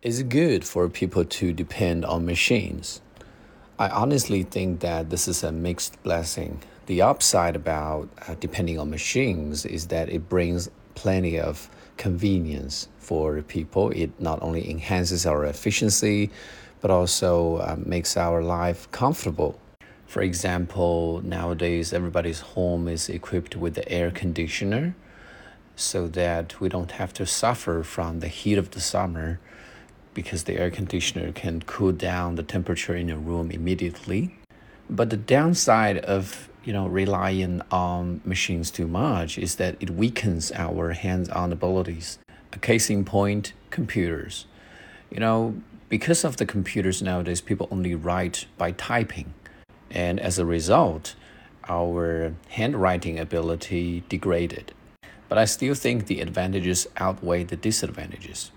Is it good for people to depend on machines? I honestly think that this is a mixed blessing. The upside about uh, depending on machines is that it brings plenty of convenience for people. It not only enhances our efficiency, but also uh, makes our life comfortable. For example, nowadays everybody's home is equipped with the air conditioner so that we don't have to suffer from the heat of the summer because the air conditioner can cool down the temperature in a room immediately. But the downside of you know relying on machines too much is that it weakens our hands-on abilities. A case in point, computers. You know, because of the computers nowadays, people only write by typing. And as a result, our handwriting ability degraded. But I still think the advantages outweigh the disadvantages.